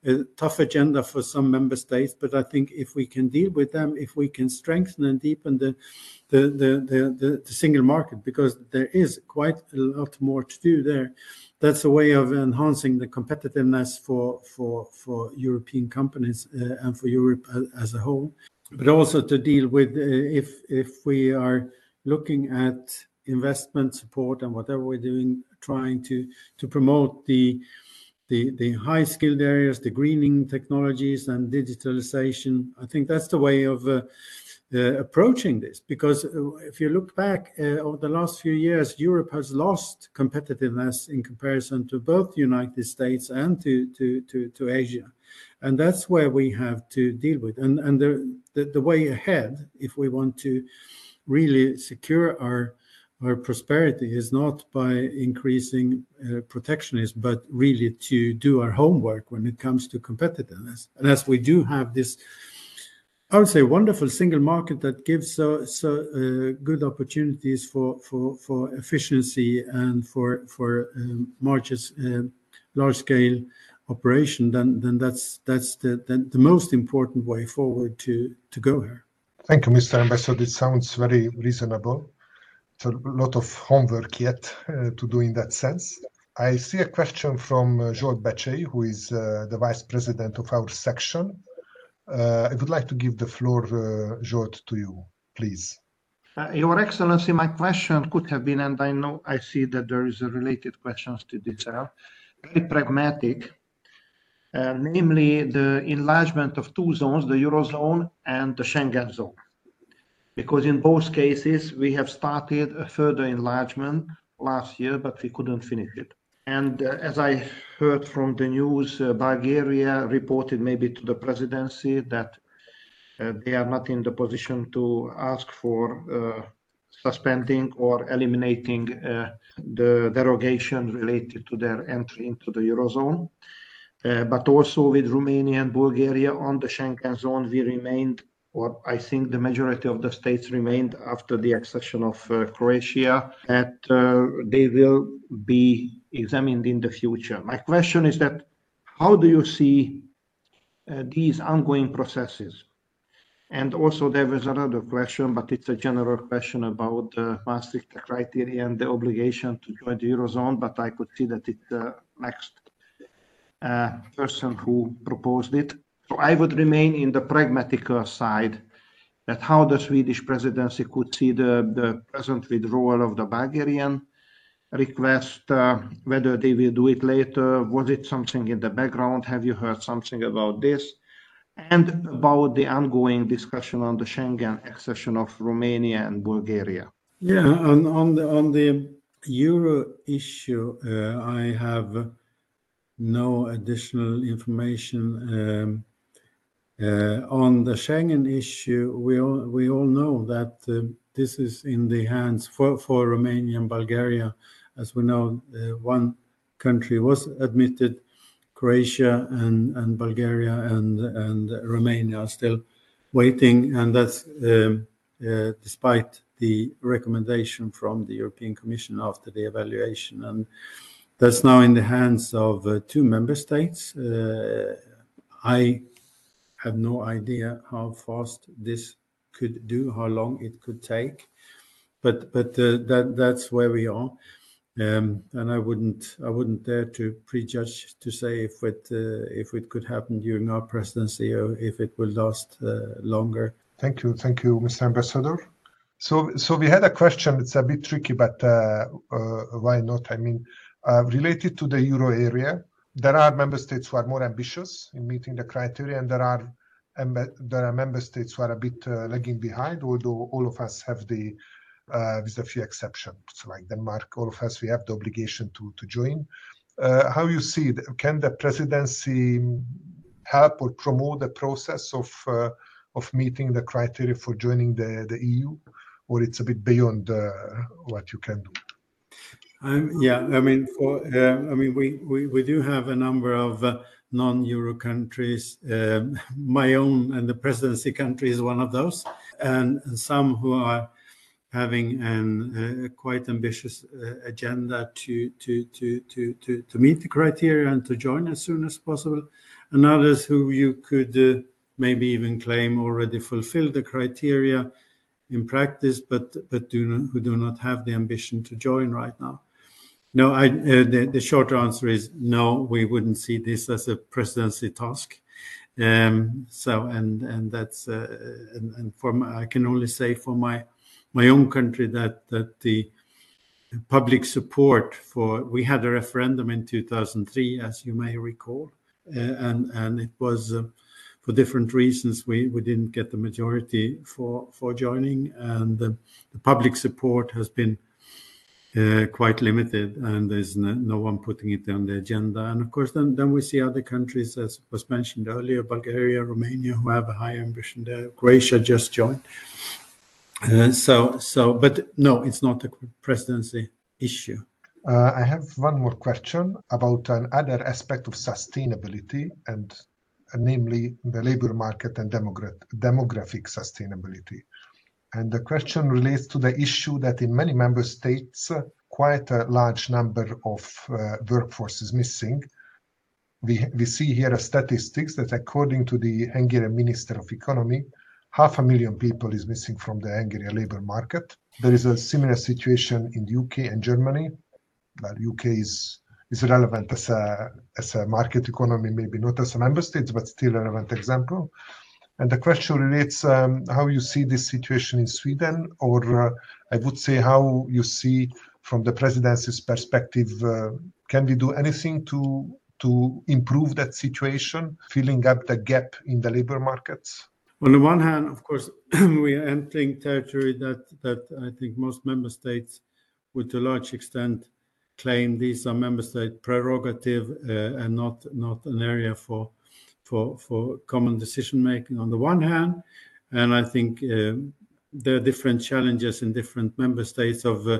a tough agenda for some member states. But I think if we can deal with them, if we can strengthen and deepen the the the the, the, single market, because there is quite a lot more to do there. That's a way of enhancing the competitiveness for for for European companies uh, and for Europe as a whole but also to deal with uh, if if we are looking at investment support and whatever we're doing, trying to to promote the the the high skilled areas, the greening technologies and digitalization. I think that's the way of uh, approaching this? Because uh, if you look back uh, over the last few years, Europe has lost competitiveness in comparison to both the United States and to to to, to Asia. And that's where we have to deal with. And and the, the, the way ahead if we want to really secure our our prosperity is not by increasing uh, protectionism, but really to do our homework when it comes to competitiveness. And as we do have this, I would say, wonderful single market that gives so, so uh, good opportunities for, for, for efficiency and for, for um, marches, uh, large scale operation, then then that's that's the, the, the most important way forward to to go here.
Thank you, Mr. Ambassador. It sounds very reasonable. It's a lot of homework yet uh, to do in that sense. I see a question from uh, George Becey, who is uh, the vice president of our section. Uh, I would like to give the floor, uh, George, to you, please.
Uh, Your Excellency, my question could have been, and I know I see that there is a related questions to this, uh, very pragmatic. Uh, namely the enlargement of two zones, the Eurozone and the Schengen zone. because in both cases we have started a further enlargement last year, but we couldn't finish it. And uh, as I heard from the news, uh, Bulgaria reported maybe to the presidency that uh, they are not in the position to ask for uh, suspending or eliminating uh, the derogation related to their entry into the Eurozone. Uh, but also with Romania and Bulgaria on the Schengen zone, we remained or I think the majority of the states remained after the accession of uh, Croatia, that uh, they will be examined in the future. My question is that how do you see uh, these ongoing processes? And also there was another question, but it's a general question about the Maastricht criteria and the obligation to join the Eurozone, but I could see that it's the next uh, person who proposed it. So I would remain in the pragmatical side that how the Swedish presidency could see the, the present withdrawal of the Bulgarian request, uh, whether they will do it later, was it something in the background, have you heard something about this, and about the ongoing discussion on the Schengen accession of Romania and Bulgaria.
Yeah, on, on the on the euro issue, uh, I have no additional information. Um, uh, on the Schengen issue, we all, we all know that uh, this is in the hands for, Romania and Bulgaria. As we know, uh, one country was admitted, Croatia and, Bulgaria and, and Romania are still waiting, and that's um, uh, despite the recommendation from the European Commission after the evaluation. And that's now in the hands of uh, two member states. Uh, I have no idea how fast this could do, how long it could take. But but uh, that that's where we are. Um, and I wouldn't I wouldn't dare to prejudge to say if it uh, if it could happen during our presidency or if it will last uh, longer.
Thank you, thank you, Mr. Ambassador. So so we had a question. It's a bit tricky, but uh, uh, why not? I mean, uh, related to the euro area, there are member states who are more ambitious in meeting the criteria, and there are there are member states who are a bit uh, lagging behind. Although all of us have the, uh, with a few exceptions, like Denmark, all of us we have the obligation to to join. Uh, how you see it? Can the presidency help or promote the process of uh, of meeting the criteria for joining the the EU, or it's a bit beyond uh, what you can do?
Um, yeah, I mean, for uh, I mean, we, we we do have a number of uh, non-euro countries. Um, my own and the presidency country is one of those, and, some who are having an uh, quite ambitious uh, agenda to to to to to to meet the criteria and to join as soon as possible, and others who you could uh, maybe even claim already fulfill the criteria in practice, but but do not, who do not have the ambition to join right now. No, I, uh, the, short answer is no, we wouldn't see this as a presidency task. Um, so, and and that's uh, I can only say for my own country that that the public support for we had a referendum in 2003, as you may recall, uh, and it was. For different reasons, we, didn't get the majority for for joining, and the public support has been uh, quite limited, and there's no, no, one putting it on the agenda. And of course, then, then we see other countries, as was mentioned earlier, Bulgaria, Romania, who have a high ambition there. Croatia just joined. Uh, so, so, but no, it's not a presidency issue.
Uh, I have one more question about another aspect of sustainability, and namely the labor market and demogra- demographic sustainability. And the question relates to the issue that in many member states, quite a large number of uh, workforce is missing. We, we see here a statistics that according to the Hungarian Minister of Economy, half a million people is missing from the Hungarian labor market. There is a similar situation in the UK and Germany. Well, UK is is relevant as a as a market economy, maybe not as a member state, but still a relevant example. And the question relates um, how you see this situation in Sweden, or uh, I would say how you see from the presidency's perspective. Uh, can we do anything to to improve that situation, filling up the gap in the labor markets?
On the one hand, of course, we are entering territory that that I think most member states would, to a large extent, claim these are member state prerogative uh, and not not an area for for for common decision making on the one hand, and I think uh, there are different challenges in different member states of uh,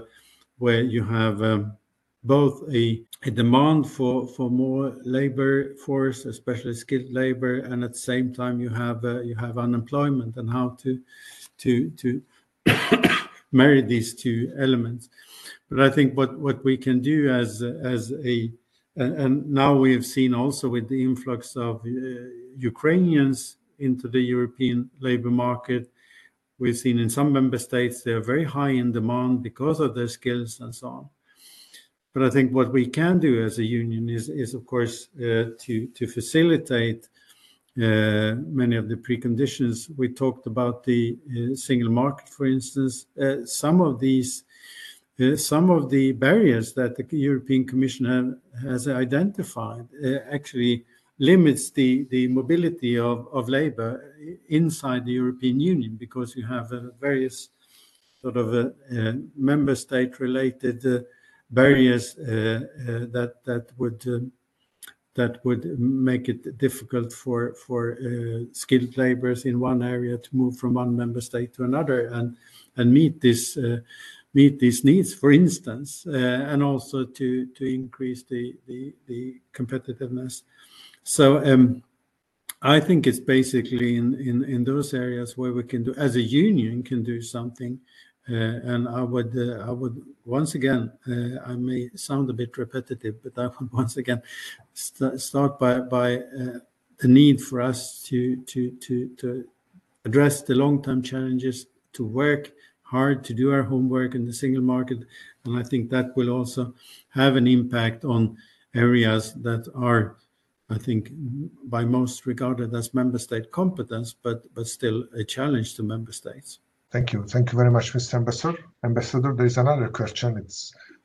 where you have um, both a, a demand for, for more labor force, especially skilled labor, and at the same time you have uh, you have unemployment and how to to to marry these two elements. But I think what, what we can do as as a and, now we have seen also with the influx of uh, Ukrainians into the European labor market, we've seen in some member states they are very high in demand because of their skills and so on. But I think what we can do as a union is, is of course, uh, to to facilitate uh, many of the preconditions. We talked about the single market, for instance. Some of these, uh, some of the barriers that the European Commission have, has identified uh, actually limits the, the mobility of, of labor inside the European Union because you have various sort of member state related barriers uh, uh, that that would that would make it difficult for for uh, skilled laborers in one area to move from one member state to another and and meet this meet these needs, for instance, uh, and also to to increase the competitiveness. So um, I think it's basically in, those areas where we can do as a union can do something uh, and I would, uh, I would once again, I may sound a bit repetitive, but I would once again st start by by the need for us to to to to address the long-term challenges, to work hard to do our homework in the single market, and I think that will also have an impact on areas that are, I think, by most regarded as member state competence, but but still a challenge to member states.
Thank you. Thank you very much, Mr. Ambassador. Ambassador, there is another question. It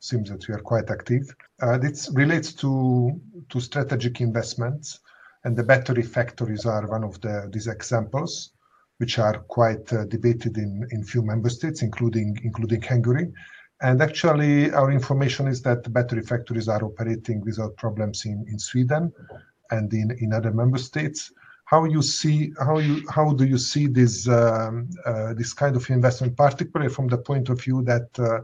seems that we are quite active. Uh, this relates to, to strategic investments, and the battery factories are one of the, these examples, which are quite uh, debated in, in few member states, including, including Hungary. And actually, our information is that battery factories are operating without problems in, in Sweden and in, in other member states how you see how you how do you see this um, uh, this kind of investment, particularly from the point of view that uh,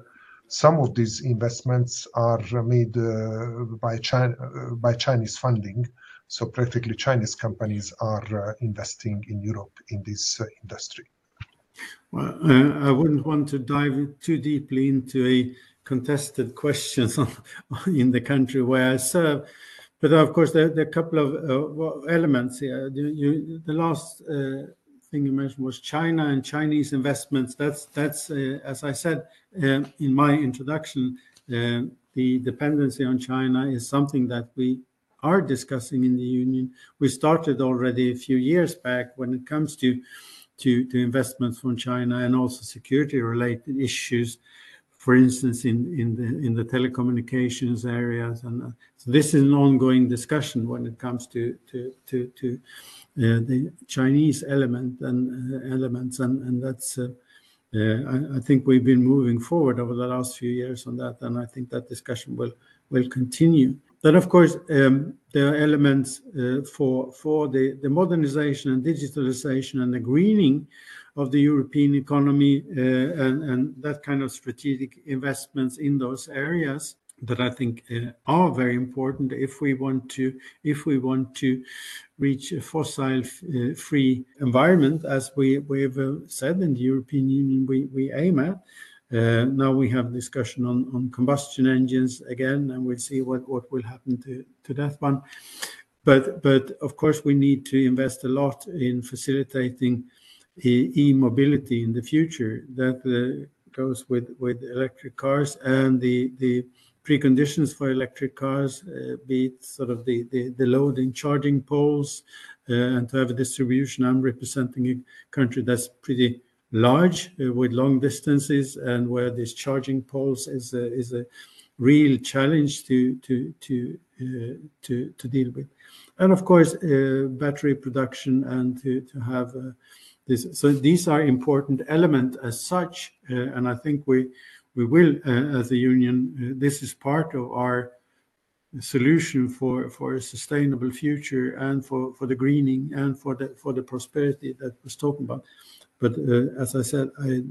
some of these investments are made uh, by China uh, by Chinese funding, so practically Chinese companies are uh, investing in Europe in this uh, industry.
Well, I wouldn't want to dive too deeply into a contested questions in the country where I serve. But of course, there, there are a couple of uh, elements here. You, you, the last uh, thing you mentioned was China and Chinese investments. That's that's uh, as I said uh, in my introduction. Uh, the dependency on China is something that we are discussing in the union. We started already a few years back when it comes to to, to investments from China and also security related issues for instance, in, in, the, in the telecommunications areas. And uh, so this is an ongoing discussion when it comes to, to, to, to uh, the Chinese element and uh, elements. And, and that's, uh, uh, I, I, think we've been moving forward over the last few years on that. And I think that discussion will, will continue. Then, of course, um, there are elements uh, for, for the, the modernization and digitalization and the greening of the European economy uh, and, and that kind of strategic investments in those areas that I think uh, are very important if we want to if we want to reach a fossil-free uh, environment, as we we've uh, said in the European Union we, we aim at. Uh, now we have discussion on, on combustion engines again, and we'll see what, will happen to, that one. Of course we need to invest a lot in facilitating e-mobility in the future. That uh, goes with electric cars and the preconditions for electric cars, uh, be it sort of the loading charging poles, and to have a distribution. I'm representing a country that's pretty large uh, with long distances and where this charging poles is a, is a real challenge to to to uh, to to deal with, and of course uh, battery production and to to have this. So these are important element as such, and I think we we will, as a union, this is part of our solution for for a sustainable future and for for the greening and for the for the prosperity that was talking about. But uh, as I said, I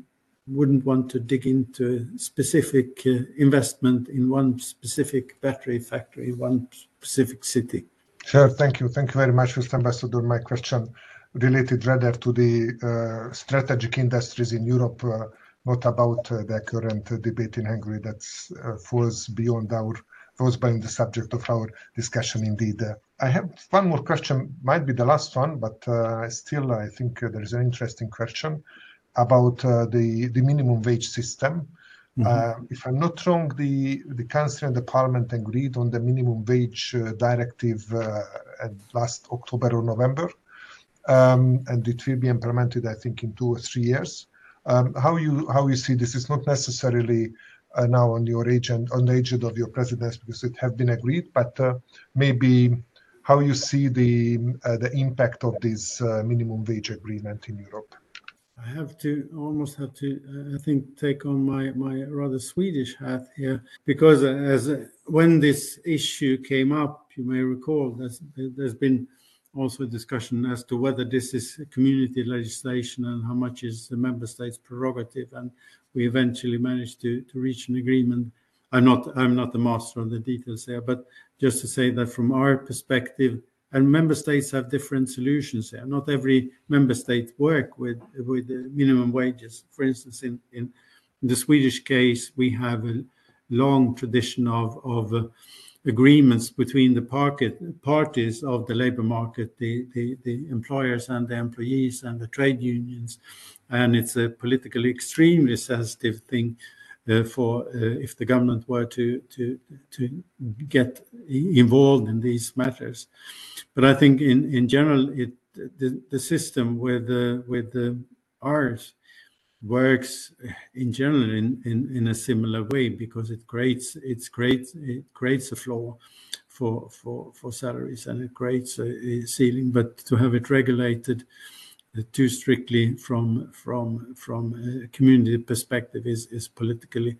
wouldn't want to dig into specific uh, investment in one specific battery factory, one specific city.
Sure. Thank you. Thank you very much, Mr. Ambassador. My question related rather to the uh, strategic industries in Europe, not about the current debate in Hungary. That falls beyond our, falls beyond the subject of our discussion indeed. I have one more question, might be the last one, but uh, still, I think uh, there is an interesting question about uh, the the minimum wage system. Mm-hmm. If I'm not wrong, the the council and the parliament agreed on the minimum wage directive last October or November, um, and it will be implemented, I think, in two or three years. Um, how you how you see this is not necessarily now on your agenda, on the agenda of your presidency because it has been agreed, but maybe how you see the uh, impact of this uh, minimum wage agreement in Europe?
I have to almost have to, uh, I think, take on my my rather Swedish hat here because as when this issue came up, you may recall there's there's been also a discussion as to whether this is community legislation and how much is the member states' prerogative, and we eventually managed to to reach an agreement. I'm not I'm not the master of the details there, but just to say that from our perspective, and member states have different solutions there. Not every member state work with minimum wages. For instance, in in the Swedish case, we have a long tradition of of uh, agreements between the parties of the labor market, the, employers and the employees and the trade unions. And it's a politically extremely sensitive thing for uh, if the government were to to to get involved in these matters. But I think in in general, it the, the system with the with the ours works in general in, in, in a similar way because it creates it's great it creates a floor for for for salaries and it creates a, a ceiling but to have it regulated too strictly from from from a community perspective is is politically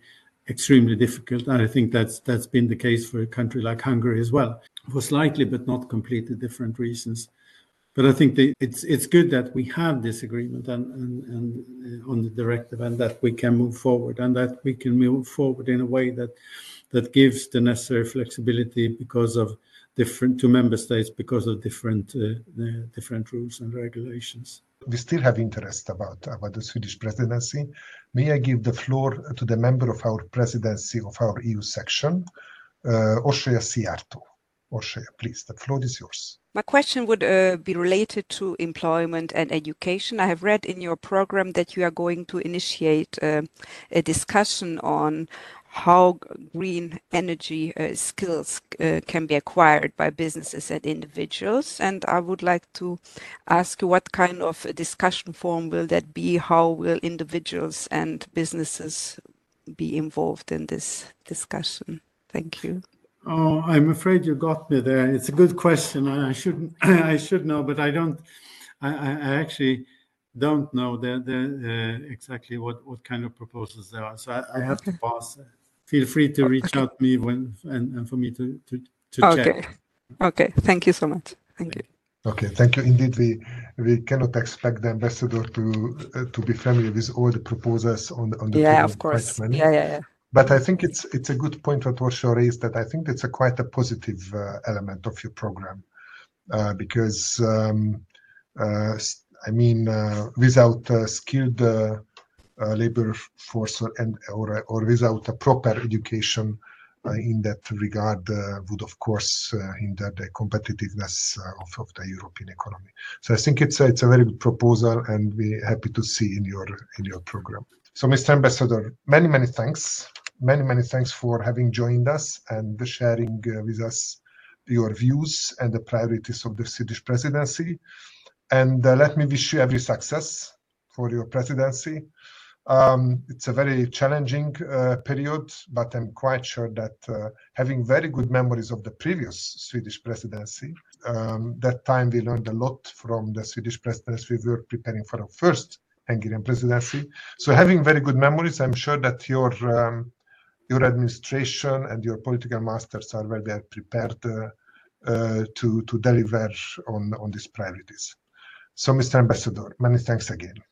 extremely difficult. And I think that's that's been the case for a country like Hungary as well, for slightly but not completely different reasons. But I think it's it's good that we have this agreement and, uh, on the directive and that we can move forward and that we can move forward in a way that that gives the necessary flexibility because of different to member states because of different uh, different rules and regulations.
We still have interest about about the Swedish presidency. May I give the floor to the member of our presidency of our EU section, uh, Orsolya Szijjártó. Orsolya, please, the floor is yours.
My question would uh, be related to employment and education. I have read in your program that you are going to initiate uh, a discussion on how green energy uh, skills uh, can be acquired by businesses and individuals. And I would like to ask you what kind of discussion form will that be? How will individuals and businesses be involved in this discussion? Thank you.
Oh, I'm afraid you got me there. It's a good question. I shouldn't. I should know, but I don't. I, I actually don't know the, the uh, exactly what, what kind of proposals there are. So I, I have to pass feel free to reach okay. out to me when and, and for me to to, to
okay.
check.
Okay. Thank you so much. Thank you.
Okay, thank you. Indeed, we we cannot expect the ambassador to uh, to be familiar with all the proposals on on the
yeah, of course. Yeah, yeah, yeah.
But I think it's it's a good point what Orsho raised that I think it's a quite a positive uh, element of your program uh, because um, uh, I mean uh, without skilled uh, labor force or, and, or, or without a proper education uh, in that regard uh, would of course hinder the competitiveness of, of the European economy. So I think it's a, it's a very good proposal and we're happy to see in your in your program. So Mr. Ambassador, many, many thanks. Many, many thanks for having joined us and sharing with us your views and the priorities of the Swedish presidency. And uh, let me wish you every success for your presidency Um, it's a very challenging uh, period, but I'm quite sure that uh, having very good memories of the previous Swedish presidency, um, that time we learned a lot from the Swedish presidency. We were preparing for our first Hungarian presidency. So having very good memories, I'm sure that your um, your administration and your political masters are very well prepared uh, uh, to to deliver on on these priorities. So, Mr. Ambassador, many thanks again.